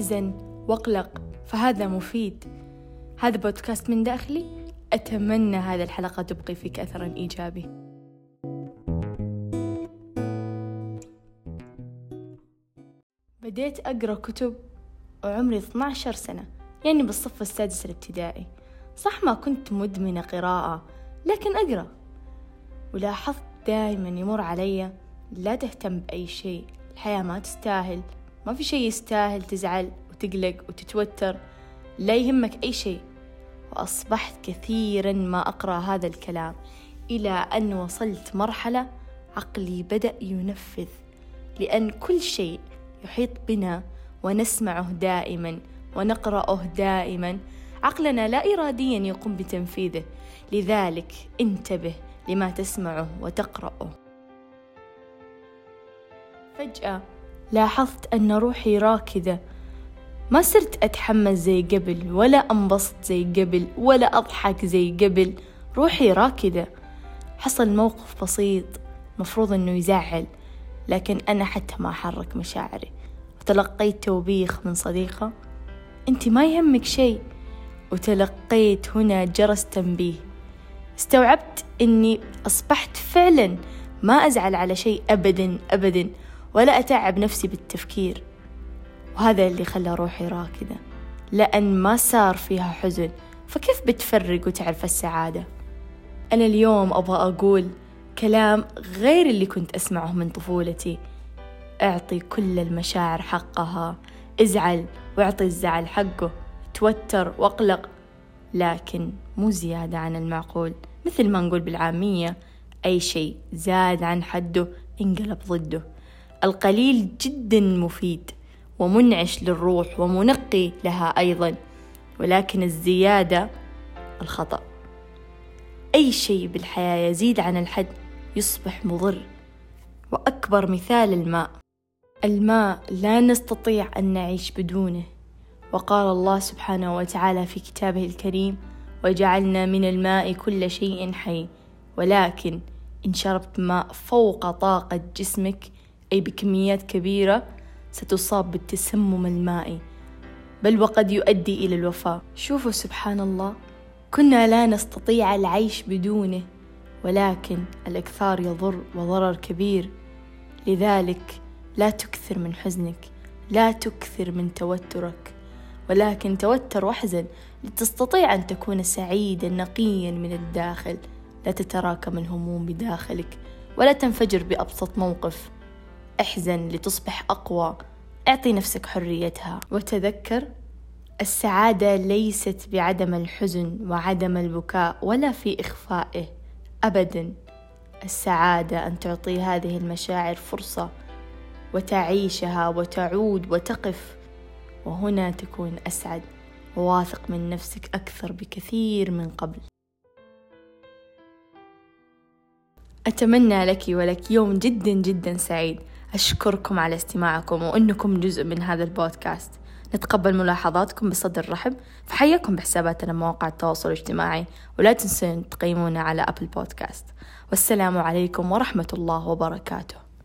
احزن واقلق فهذا مفيد. هذا بودكاست من داخلي. أتمنى هذه الحلقة تبقي فيك أثرا إيجابي. بديت أقرأ كتب وعمري 12 سنة يعني بالصف السادس الابتدائي. صح ما كنت مدمنة قراءة لكن أقرأ. ولاحظت دائما يمر علي لا تهتم بأي شيء الحياة ما تستاهل. ما في شيء يستاهل تزعل وتقلق وتتوتر لا يهمك أي شيء. وأصبحت كثيرا ما أقرأ هذا الكلام إلى أن وصلت مرحلة عقلي بدأ ينفذ لأن كل شيء يحيط بنا ونسمعه دائما ونقرأه دائما. عقلنا لا إراديا يقوم بتنفيذه لذلك انتبه لما تسمعه وتقرأه. فجأة لاحظت أن روحي راكدة. ما صرت أتحمس زي قبل ولا أنبسط زي قبل ولا أضحك زي قبل. روحي راكدة. حصل موقف بسيط مفروض أنه يزعل لكن أنا حتى ما أحرك مشاعري. وتلقيت توبيخ من صديقة. أنت ما يهمك شيء. وتلقيت هنا جرس تنبيه. استوعبت أني أصبحت فعلا ما أزعل على شيء أبدا أبدا. ولا أتعب نفسي بالتفكير. وهذا اللي خلى روحي راكدة. لأن ما صار فيها حزن فكيف بتفرق وتعرف السعادة؟ أنا اليوم أبغى أقول كلام غير اللي كنت أسمعه من طفولتي. أعطي كل المشاعر حقها ازعل واعطي الزعل حقه توتر واقلق. لكن مو زيادة عن المعقول مثل ما نقول بالعامية أي شيء زاد عن حده انقلب ضده. القليل جدا مفيد ومنعش للروح ومنقي لها أيضا ولكن الزيادة الخطأ. أي شيء بالحياة يزيد عن الحد يصبح مضر. وأكبر مثال الماء. الماء لا نستطيع أن نعيش بدونه. وقال الله سبحانه وتعالى في كتابه الكريم وجعلنا من الماء كل شيء حي. ولكن إن شربت ماء فوق طاقة جسمك أي بكميات كبيرة ستصاب بالتسمم المائي بل وقد يؤدي إلى الوفاة. شوفوا سبحان الله كنا لا نستطيع العيش بدونه ولكن الإكثار يضر وضرر كبير. لذلك لا تكثر من حزنك لا تكثر من توترك ولكن توتر واحزن لتستطيع أن تكون سعيدا نقيا من الداخل. لا تتراكم الهموم بداخلك ولا تنفجر بأبسط موقف. أحزن لتصبح أقوى. أعطي نفسك حريتها. وتذكر السعادة ليست بعدم الحزن وعدم البكاء ولا في إخفائه. أبدا السعادة أن تعطي هذه المشاعر فرصة وتعيشها وتعود وتقف. وهنا تكون أسعد. وواثق من نفسك أكثر بكثير من قبل. أتمنى لك ولك يوم جدا جدا سعيد. أشكركم على استماعكم وأنكم جزء من هذا البودكاست. نتقبل ملاحظاتكم بصدر رحب فحياكم بحساباتنا مواقع التواصل الاجتماعي ولا تنسون تقيمونا على أبل بودكاست. والسلام عليكم ورحمة الله وبركاته.